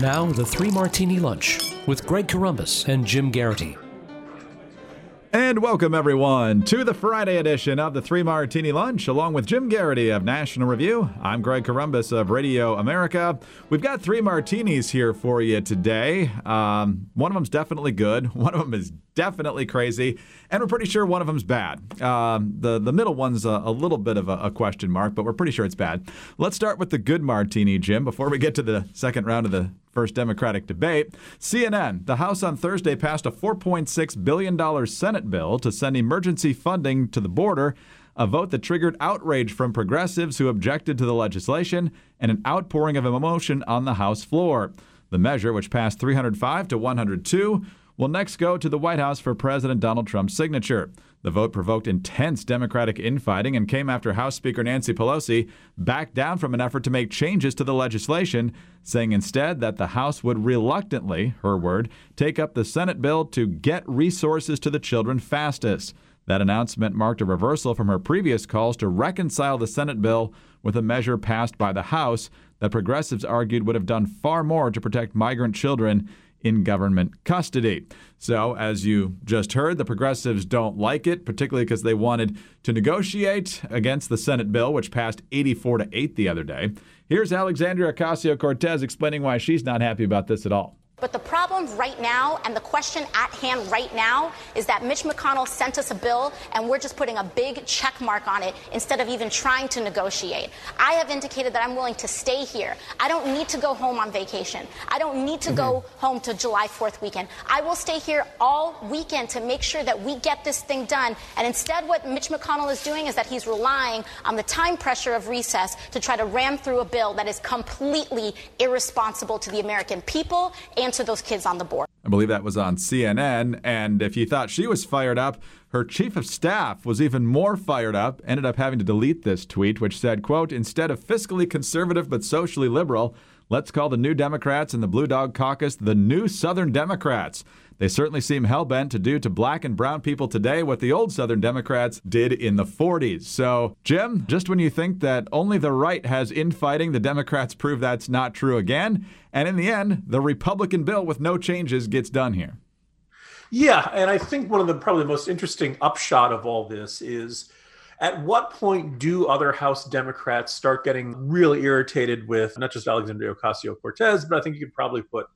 Now, the Three Martini Lunch with Greg Corombos and Jim Geraghty. And welcome, everyone, to the Friday edition of the Three Martini Lunch, along with Jim Geraghty of National Review. I'm Greg Corombos of Radio America. We've got three martinis here for you today. Um, one of them's definitely good, one of them is definitely crazy, and we're pretty sure one of them's bad. Um, the, the middle one's a, a little bit of a, a question mark, but we're pretty sure it's bad. Let's start with the good martini, Jim, before we get to the second round of the first Democratic debate. CNN, the House on Thursday passed a $4.6 billion Senate bill to send emergency funding to the border, a vote that triggered outrage from progressives who objected to the legislation and an outpouring of emotion on the House floor. The measure, which passed 305 to 102, will next go to the White House for President Donald Trump's signature. The vote provoked intense Democratic infighting and came after House Speaker Nancy Pelosi backed down from an effort to make changes to the legislation, saying instead that the House would reluctantly, her word, take up the Senate bill to get resources to the children fastest. That announcement marked a reversal from her previous calls to reconcile the Senate bill with a measure passed by the House that progressives argued would have done far more to protect migrant children in government custody. So, as you just heard, the progressives don't like it, particularly because they wanted to negotiate against the Senate bill, which passed 84 to 8 the other day. Here's Alexandria Ocasio Cortez explaining why she's not happy about this at all. But the problem right now and the question at hand right now is that Mitch McConnell sent us a bill and we're just putting a big check mark on it instead of even trying to negotiate. I have indicated that I'm willing to stay here. I don't need to go home on vacation. I don't need to mm-hmm. go home to July 4th weekend. I will stay here all weekend to make sure that we get this thing done. And instead, what Mitch McConnell is doing is that he's relying on the time pressure of recess to try to ram through a bill that is completely irresponsible to the American people and answer those kids on the board. I believe that was on CNN. And if you thought she was fired up, her chief of staff was even more fired up, ended up having to delete this tweet, which said, quote, instead of fiscally conservative but socially liberal, let's call the new Democrats and the Blue Dog Caucus the new Southern Democrats. They certainly seem hell bent to do to black and brown people today what the old Southern Democrats did in the 40s. So, Jim, just when you think that only the right has infighting, the Democrats prove that's not true again. And in the end, the Republican bill with no changes gets done here. Yeah, and I think one of the probably the most interesting upshot of all this is at what point do other House Democrats start getting really irritated with not just Alexandria Ocasio Cortez, but I think you could probably put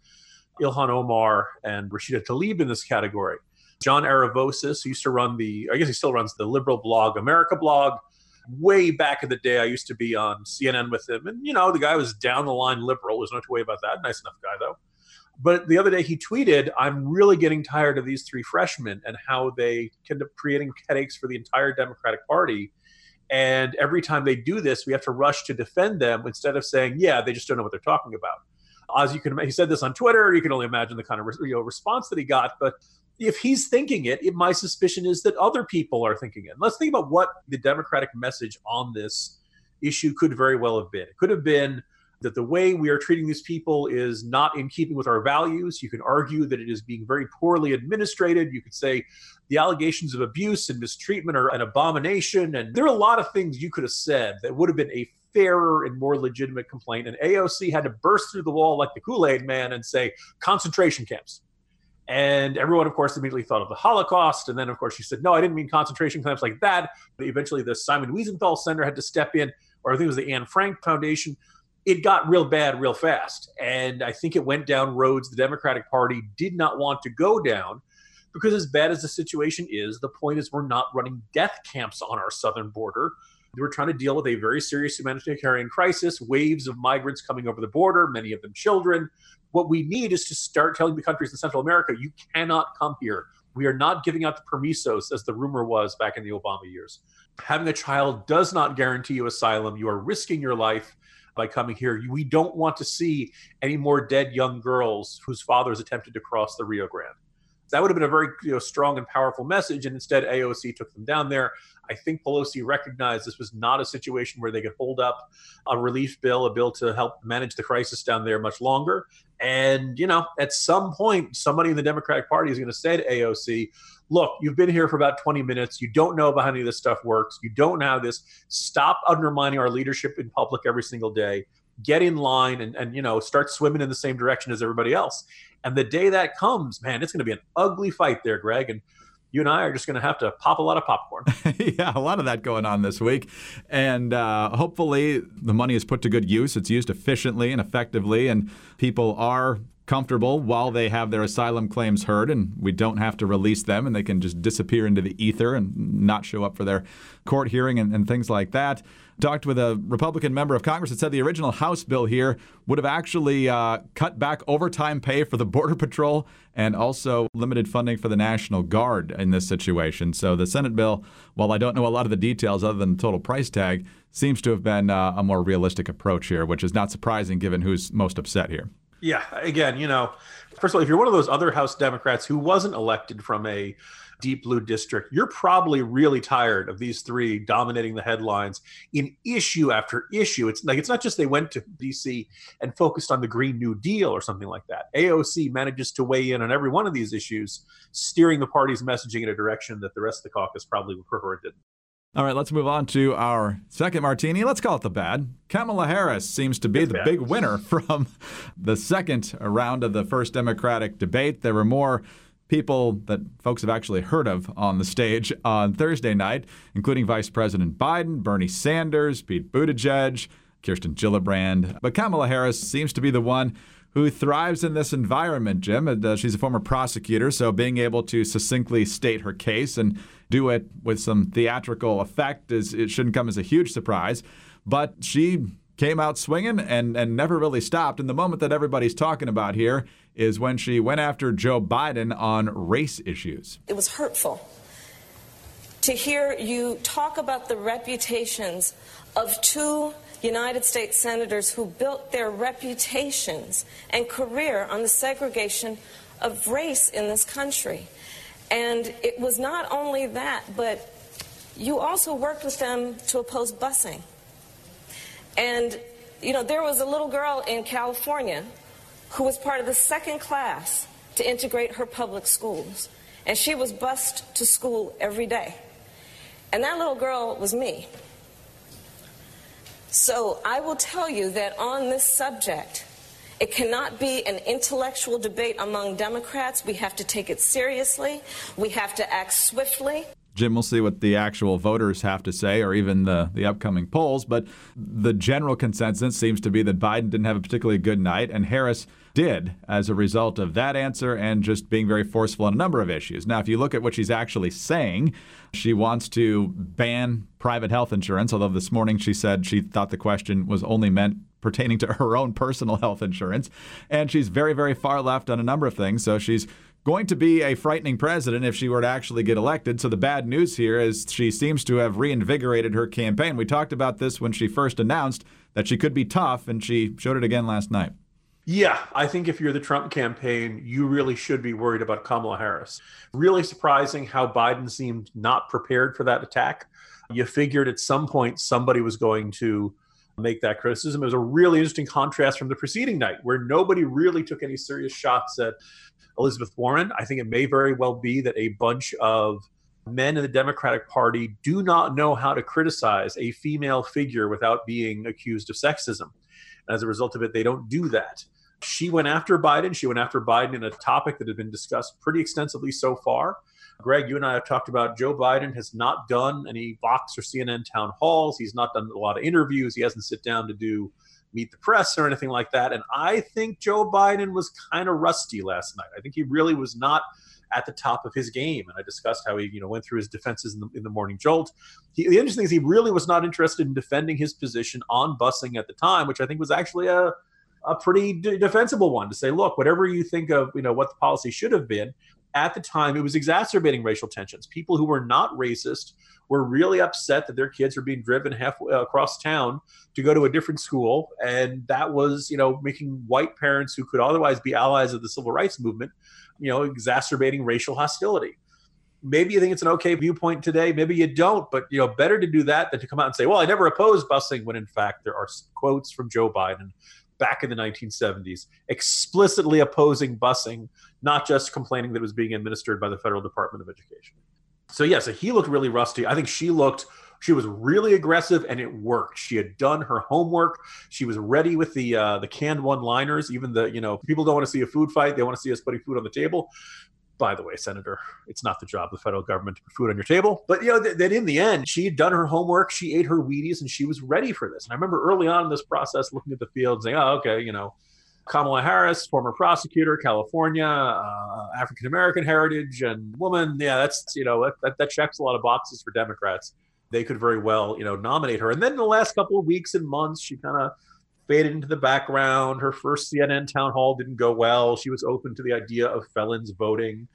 Ilhan Omar and Rashida Tlaib in this category. John Aravosis, who used to run the, I guess he still runs the liberal blog, America blog. Way back in the day, I used to be on CNN with him. And, you know, the guy was down the line liberal. There's no way about that. Nice enough guy, though. But the other day he tweeted, I'm really getting tired of these three freshmen and how they end up creating headaches for the entire Democratic Party. And every time they do this, we have to rush to defend them instead of saying, yeah, they just don't know what they're talking about as you can, he said this on Twitter. You can only imagine the kind of you know response that he got. But if he's thinking it, it, my suspicion is that other people are thinking it. Let's think about what the Democratic message on this issue could very well have been. It could have been that the way we are treating these people is not in keeping with our values. You can argue that it is being very poorly administrated. You could say the allegations of abuse and mistreatment are an abomination. And there are a lot of things you could have said that would have been a fairer and more legitimate complaint. And AOC had to burst through the wall like the Kool Aid man and say, concentration camps. And everyone, of course, immediately thought of the Holocaust. And then, of course, she said, no, I didn't mean concentration camps like that. But eventually, the Simon Wiesenthal Center had to step in, or I think it was the Anne Frank Foundation. It got real bad real fast. And I think it went down roads the Democratic Party did not want to go down because, as bad as the situation is, the point is we're not running death camps on our southern border. We're trying to deal with a very serious humanitarian crisis, waves of migrants coming over the border, many of them children. What we need is to start telling the countries in Central America, you cannot come here. We are not giving out the permisos, as the rumor was back in the Obama years. Having a child does not guarantee you asylum. You are risking your life by coming here. We don't want to see any more dead young girls whose fathers attempted to cross the Rio Grande. That would have been a very you know, strong and powerful message, and instead AOC took them down there. I think Pelosi recognized this was not a situation where they could hold up a relief bill, a bill to help manage the crisis down there much longer. And, you know, at some point, somebody in the Democratic Party is going to say to AOC, look, you've been here for about 20 minutes. You don't know how any of this stuff works. You don't know how this. Stop undermining our leadership in public every single day. Get in line and, and you know start swimming in the same direction as everybody else. And the day that comes, man, it's going to be an ugly fight there, Greg. And you and I are just going to have to pop a lot of popcorn. yeah, a lot of that going on this week. And uh, hopefully the money is put to good use. It's used efficiently and effectively, and people are comfortable while they have their asylum claims heard, and we don't have to release them, and they can just disappear into the ether and not show up for their court hearing and, and things like that. Talked with a Republican member of Congress that said the original House bill here would have actually uh, cut back overtime pay for the Border Patrol and also limited funding for the National Guard in this situation. So the Senate bill, while I don't know a lot of the details other than the total price tag, seems to have been uh, a more realistic approach here, which is not surprising given who's most upset here. Yeah, again, you know, first of all, if you're one of those other House Democrats who wasn't elected from a deep blue district, you're probably really tired of these three dominating the headlines in issue after issue. It's like it's not just they went to DC and focused on the Green New Deal or something like that. AOC manages to weigh in on every one of these issues, steering the party's messaging in a direction that the rest of the caucus probably would prefer it didn't. All right, let's move on to our second martini. Let's call it the bad. Kamala Harris seems to be the bad. big winner from the second round of the first Democratic debate. There were more people that folks have actually heard of on the stage on Thursday night, including Vice President Biden, Bernie Sanders, Pete Buttigieg, Kirsten Gillibrand. But Kamala Harris seems to be the one who thrives in this environment, Jim. Uh, she's a former prosecutor, so being able to succinctly state her case and do it with some theatrical effect is it shouldn't come as a huge surprise. But she came out swinging and, and never really stopped. And the moment that everybody's talking about here is when she went after Joe Biden on race issues. It was hurtful to hear you talk about the reputations of two United States senators who built their reputations and career on the segregation of race in this country. And it was not only that, but you also worked with them to oppose busing. And, you know, there was a little girl in California who was part of the second class to integrate her public schools. And she was bused to school every day. And that little girl was me. So I will tell you that on this subject, it cannot be an intellectual debate among Democrats. We have to take it seriously. We have to act swiftly. Jim, we'll see what the actual voters have to say or even the, the upcoming polls. But the general consensus seems to be that Biden didn't have a particularly good night, and Harris did as a result of that answer and just being very forceful on a number of issues. Now, if you look at what she's actually saying, she wants to ban private health insurance, although this morning she said she thought the question was only meant pertaining to her own personal health insurance. And she's very, very far left on a number of things. So she's going to be a frightening president if she were to actually get elected. So the bad news here is she seems to have reinvigorated her campaign. We talked about this when she first announced that she could be tough, and she showed it again last night. Yeah, I think if you're the Trump campaign, you really should be worried about Kamala Harris. Really surprising how Biden seemed not prepared for that attack. You figured at some point somebody was going to make that criticism. It was a really interesting contrast from the preceding night where nobody really took any serious shots at Elizabeth Warren. I think it may very well be that a bunch of men in the Democratic Party do not know how to criticize a female figure without being accused of sexism. And as a result of it, they don't do that. She went after Biden. She went after Biden in a topic that had been discussed pretty extensively so far. Greg, you and I have talked about Joe Biden has not done any Vox or CNN town halls. He's not done a lot of interviews. He hasn't sit down to do meet the press or anything like that. And I think Joe Biden was kind of rusty last night. I think he really was not at the top of his game. And I discussed how he, you know, went through his defenses in the, in the morning jolt. He, the interesting thing is he really was not interested in defending his position on busing at the time, which I think was actually a, a pretty d- defensible one to say, look, whatever you think of, you know, what the policy should have been, at the time it was exacerbating racial tensions. People who were not racist were really upset that their kids were being driven half uh, across town to go to a different school, and that was, you know, making white parents who could otherwise be allies of the civil rights movement, you know, exacerbating racial hostility. Maybe you think it's an okay viewpoint today. Maybe you don't, but you know, better to do that than to come out and say, "Well, I never opposed busing," when in fact there are quotes from Joe Biden back in the 1970s, explicitly opposing busing, not just complaining that it was being administered by the Federal Department of Education. So, yeah, so he looked really rusty. I think she looked She was really aggressive, and it worked. She had done her homework. She was ready with the uh, the canned one-liners. Even the you know people don't want to see a food fight; they want to see us putting food on the table. By the way, Senator, it's not the job of the federal government to put food on your table. But you know that in the end, she had done her homework. She ate her Wheaties, and she was ready for this. And I remember early on in this process, looking at the field, and saying, "Oh, okay, you know." Kamala Harris, former prosecutor, California, uh, African American heritage, and woman. Yeah, that's you know that, that checks a lot of boxes for Democrats. They could very well you know nominate her. And then in the last couple of weeks and months, she kind of faded into the background. Her first CNN town hall didn't go well. She was open to the idea of felons voting.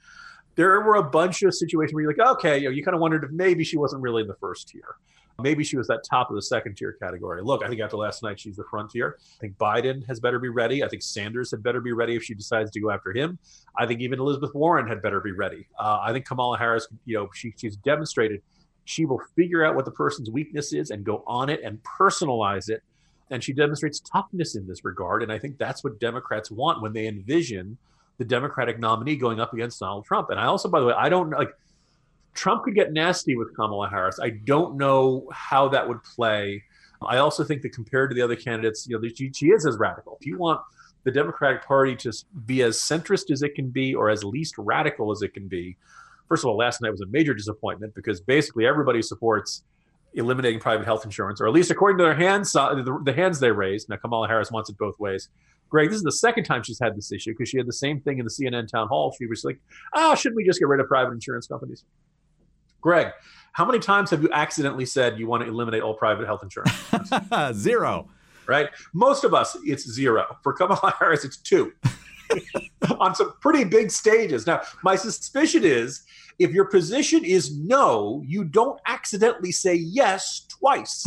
There were a bunch of situations where you're like, okay, you, know, you kind of wondered if maybe she wasn't really in the first tier. Maybe she was that top of the second tier category. Look, I think after last night, she's the front tier. I think Biden has better be ready. I think Sanders had better be ready if she decides to go after him. I think even Elizabeth Warren had better be ready. Uh, I think Kamala Harris, you know, she, she's demonstrated she will figure out what the person's weakness is and go on it and personalize it. And she demonstrates toughness in this regard. And I think that's what Democrats want when they envision the Democratic nominee going up against Donald Trump. And I also, by the way, I don't like Trump could get nasty with Kamala Harris. I don't know how that would play. I also think that compared to the other candidates, you know, she, she is as radical. If you want the Democratic Party to be as centrist as it can be or as least radical as it can be, first of all, last night was a major disappointment because basically everybody supports eliminating private health insurance, or at least according to their hands, uh, the, the hands they raised. Now, Kamala Harris wants it both ways. Greg, this is the second time she's had this issue because she had the same thing in the CNN town hall. She was like, "Oh, shouldn't we just get rid of private insurance companies?" Greg, how many times have you accidentally said you want to eliminate all private health insurance? Zero. Right? Most of us, it's zero. For Kamala Harris, it's two. on some pretty big stages. Now, my suspicion is if your position is no, you don't accidentally say yes twice.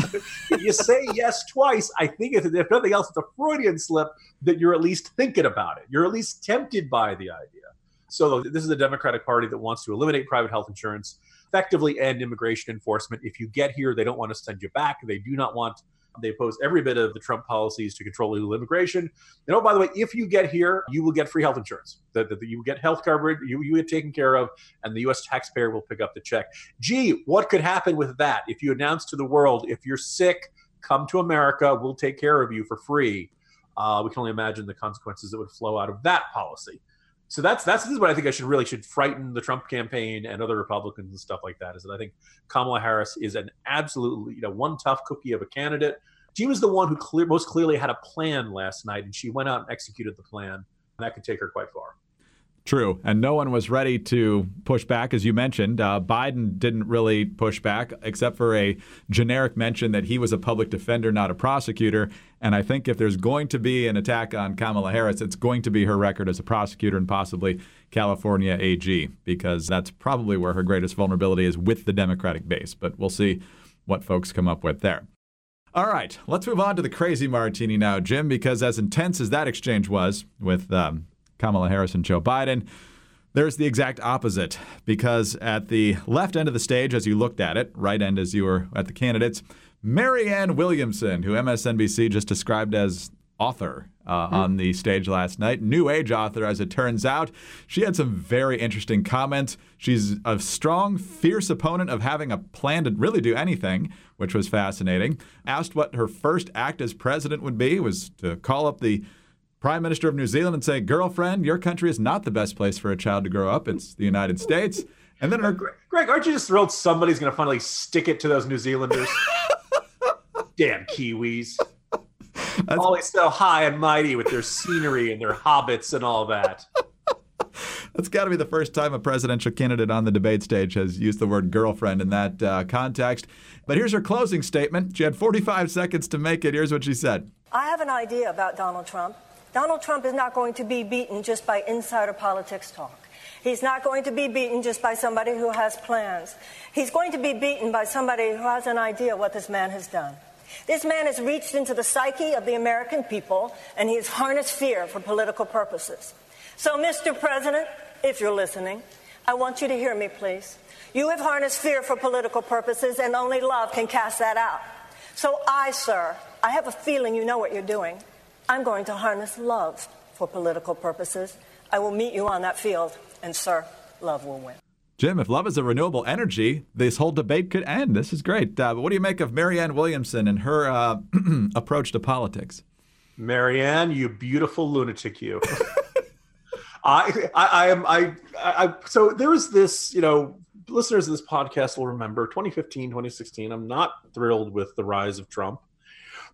if you say yes twice, I think if, if nothing else, it's a Freudian slip that you're at least thinking about it. You're at least tempted by the idea. So this is a Democratic Party that wants to eliminate private health insurance effectively end immigration enforcement. If you get here, they don't want to send you back. They do not want they oppose every bit of the Trump policies to control illegal immigration. And oh, by the way, if you get here, you will get free health insurance. That, that you get health coverage, you, you get taken care of, and the U.S. taxpayer will pick up the check. Gee, what could happen with that if you announce to the world, if you're sick, come to America, we'll take care of you for free? Uh, we can only imagine the consequences that would flow out of that policy so that's that's this is what I think I should really should frighten the Trump campaign and other Republicans and stuff like that. Is that I think Kamala Harris is an absolutely you know one tough cookie of a candidate. She was the one who clear, most clearly had a plan last night, and she went out and executed the plan, and that could take her quite far. True. And no one was ready to push back, as you mentioned. Uh, Biden didn't really push back, except for a generic mention that he was a public defender, not a prosecutor. And I think if there's going to be an attack on Kamala Harris, it's going to be her record as a prosecutor and possibly California AG, because that's probably where her greatest vulnerability is with the Democratic base. But we'll see what folks come up with there. All right, let's move on to the crazy martini now, Jim, because as intense as that exchange was with um, Kamala Harris and Joe Biden. There's the exact opposite because at the left end of the stage, as you looked at it, right end as you were at the candidates, Marianne Williamson, who MSNBC just described as author uh, mm. on the stage last night. New age author, as it turns out. She had some very interesting comments. She's a strong, fierce opponent of having a plan to really do anything, which was fascinating. Asked what her first act as president would be, was to call up the Prime Minister of New Zealand and say, girlfriend, your country is not the best place for a child to grow up. It's the United States. And then, her... Greg, aren't you just thrilled somebody's going to finally stick it to those New Zealanders? Damn Kiwis. That's... Always so high and mighty with their scenery and their hobbits and all that. That's got to be the first time a presidential candidate on the debate stage has used the word girlfriend in that uh, context. But here's her closing statement. She had 45 seconds to make it. Here's what she said I have an idea about Donald Trump. Donald Trump is not going to be beaten just by insider politics talk. He's not going to be beaten just by somebody who has plans. He's going to be beaten by somebody who has an idea what this man has done. This man has reached into the psyche of the American people and he has harnessed fear for political purposes. So, Mr. President, if you're listening, I want you to hear me, please. You have harnessed fear for political purposes and only love can cast that out. So, I, sir, I have a feeling you know what you're doing. I'm going to harness love for political purposes. I will meet you on that field, and, sir, love will win. Jim, if love is a renewable energy, this whole debate could end. This is great. Uh, but what do you make of Marianne Williamson and her uh, approach to politics? Marianne, you beautiful lunatic, you. I, I, I am, I, I, so there was this, you know, listeners of this podcast will remember 2015, 2016. I'm not thrilled with the rise of Trump,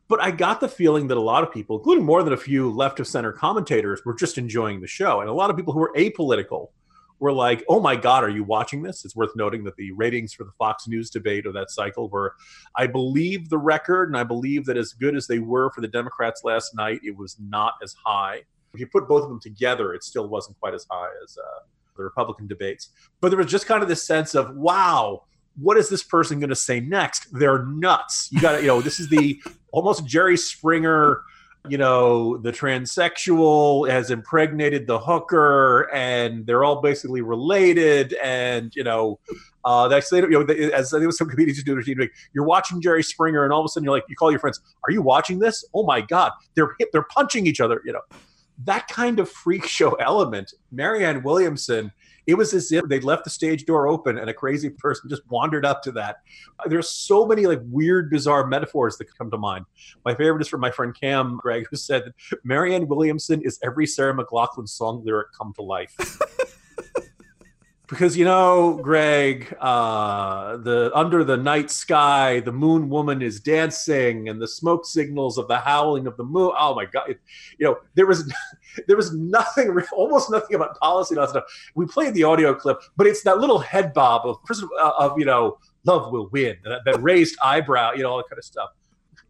but I got the feeling that a lot of people, including more than a few left of center commentators, were just enjoying the show. And a lot of people who were apolitical were like, "Oh my God, are you watching this?" It's worth noting that the ratings for the Fox News debate of that cycle were, I believe, the record, and I believe that as good as they were for the Democrats last night, it was not as high. If you put both of them together, it still wasn't quite as high as uh, the Republican debates. But there was just kind of this sense of, "Wow." What is this person going to say next? They're nuts. You got to, you know, this is the almost Jerry Springer you know, the transsexual has impregnated the hooker, and they're all basically related. And you know, uh, that's you know, as I think some comedians do, you're watching Jerry Springer, and all of a sudden you're like, you call your friends, "Are you watching this? Oh my God, they're they're punching each other." You know, that kind of freak show element. Marianne Williamson it was as if they left the stage door open and a crazy person just wandered up to that. There's so many like weird, bizarre metaphors that come to mind. My favorite is from my friend Cam Greg, who said that Marianne Williamson is every Sarah McLachlan song lyric come to life. because you know greg uh, the under the night sky the moon woman is dancing and the smoke signals of the howling of the moon. Oh my god. It, you know there was there was nothing almost nothing about policy and stuff. We played the audio clip but it's that little head bob of uh, of you know love will win that, that raised eyebrow you know all that kind of stuff.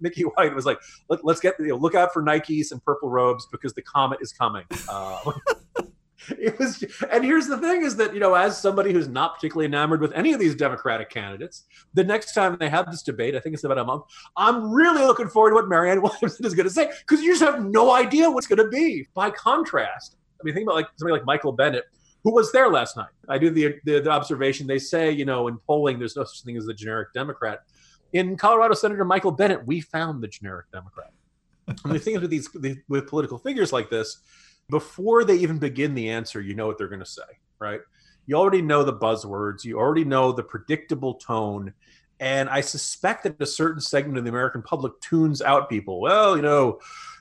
Mickey White was like, Let, us get you know, look out for Nikes and purple robes because the comet is coming." Uh, it was and here's the thing is that you know as somebody who's not particularly enamored with any of these democratic candidates the next time they have this debate i think it's about a month i'm really looking forward to what marianne williamson is going to say because you just have no idea what's going to be. By contrast i mean think about like somebody like michael bennet who was there last night. I do the, the, the observation they say you know in polling there's no such thing as the generic democrat. In colorado senator michael bennet we found the generic democrat. And the thing is with these with political figures like this before they even begin the answer, you know what they're going to say, right? You already know the buzzwords, you already know the predictable tone. And I suspect that a certain segment of the American public tunes out people. Well, you know,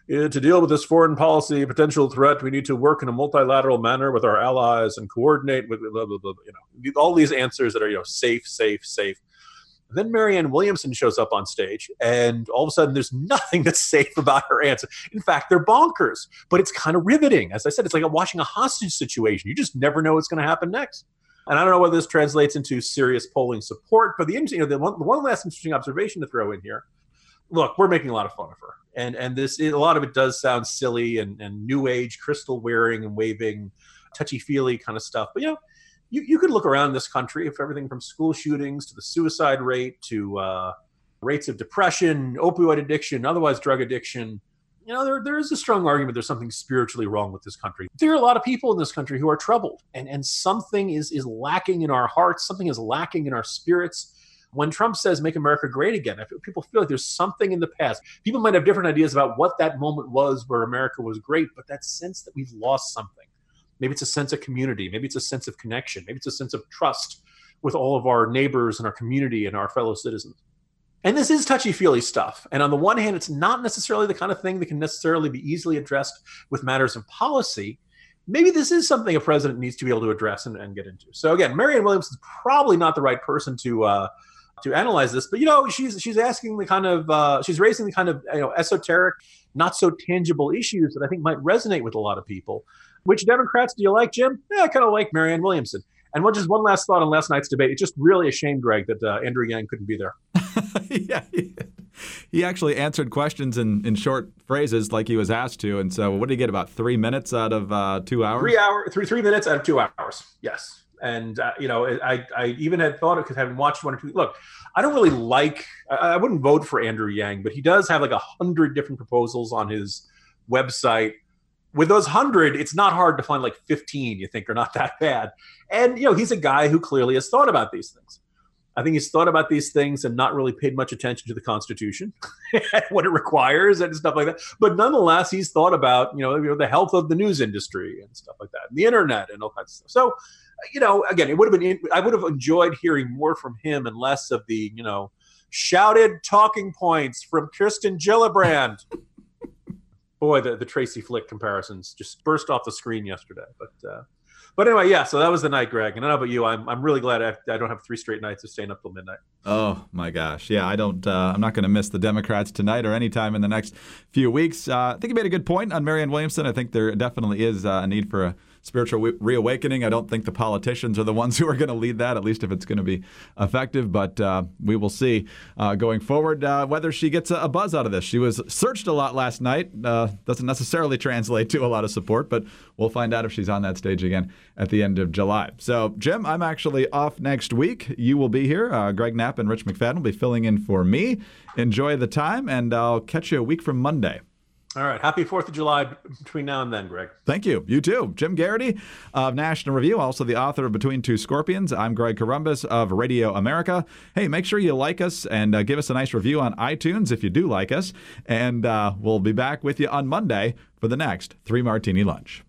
eh, to deal with this foreign policy potential threat, we need to work in a multilateral manner with our allies and coordinate with blah, blah, blah, you know all these answers that are you know safe, safe, safe. Then Marianne Williamson shows up on stage, and all of a sudden, there's nothing that's safe about her answer. In fact, they're bonkers, but it's kind of riveting. As I said, it's like watching a hostage situation. You just never know what's going to happen next. And I don't know whether this translates into serious polling support, but the you know the one, the one last interesting observation to throw in here. Look, we're making a lot of fun of her, and and this a lot of it does sound silly and, and new age crystal wearing and waving, touchy feely kind of stuff. But you know, you, you could look around this country if everything from school shootings to the suicide rate to uh, rates of depression, opioid addiction, otherwise drug addiction. You know, there, there is a strong argument there's something spiritually wrong with this country. There are a lot of people in this country who are troubled, and, and something is, is lacking in our hearts, something is lacking in our spirits. When Trump says, make America great again, I feel people feel like there's something in the past. People might have different ideas about what that moment was where America was great, but that sense that we've lost something Maybe it's a sense of community. Maybe it's a sense of connection. Maybe it's a sense of trust with all of our neighbors and our community and our fellow citizens. And this is touchy feely stuff. And on the one hand, it's not necessarily the kind of thing that can necessarily be easily addressed with matters of policy. Maybe this is something a president needs to be able to address and, and get into. So again, Marianne Williams is probably not the right person to uh, to analyze this, but you know, she's she's asking the kind of uh, she's raising the kind of you know esoteric, not so tangible issues that I think might resonate with a lot of people. Which Democrats do you like, Jim? Yeah, I kind of like Marianne Williamson. And one, just one last thought on last night's debate. It's just really a shame, Greg, that uh, Andrew Yang couldn't be there. yeah, he, actually answered questions in, in short phrases like he was asked to. And so, what did he get? About three minutes out of uh, two hours? Three hour, three three minutes out of two hours. Yes. And uh, you know, I I even had thought it because having watched one or two. Look, I don't really like. I, I wouldn't vote for Andrew Yang, but he does have like a hundred different proposals on his website with those 100 it's not hard to find like 15 you think are not that bad and you know he's a guy who clearly has thought about these things i think he's thought about these things and not really paid much attention to the constitution and what it requires and stuff like that but nonetheless he's thought about you know, you know the health of the news industry and stuff like that and the internet and all kinds of stuff. So, you know, again, it would have been I would have enjoyed hearing more from him and less of the you know shouted talking points from Kirsten Gillibrand. Boy, the, the Tracy Flick comparisons just burst off the screen yesterday. But uh, but anyway, yeah. So that was the night, Greg. And how about you? I'm I'm really glad I, I don't have three straight nights of staying up till midnight. Oh my gosh, yeah. I don't. Uh, I'm not going to miss the Democrats tonight or anytime in the next few weeks. Uh, I think you made a good point on Marianne Williamson. I think there definitely is uh, a need for a spiritual reawakening. I don't think the politicians are the ones who are going to lead that, at least if it's going to be effective. But uh, we will see uh, going forward uh, whether she gets a, a, buzz out of this. She was searched a lot last night. Uh, doesn't necessarily translate to a lot of support, but we'll find out if she's on that stage again at the end of July. So, Jim, I'm actually off next week. You will be here. Uh, Greg Knapp and Rich McFadden will be filling in for me. Enjoy the time, and I'll catch you a week from Monday. All right. Happy 4th of July between now and then, Greg. Thank you. You too. Jim Geraghty of National Review, also the author of Between Two Scorpions. I'm Greg Corombos of Radio America. Hey, make sure you like us and uh, give us a nice review on iTunes if you do like us. And uh, we'll be back with you on Monday for the next Three Martini Lunch.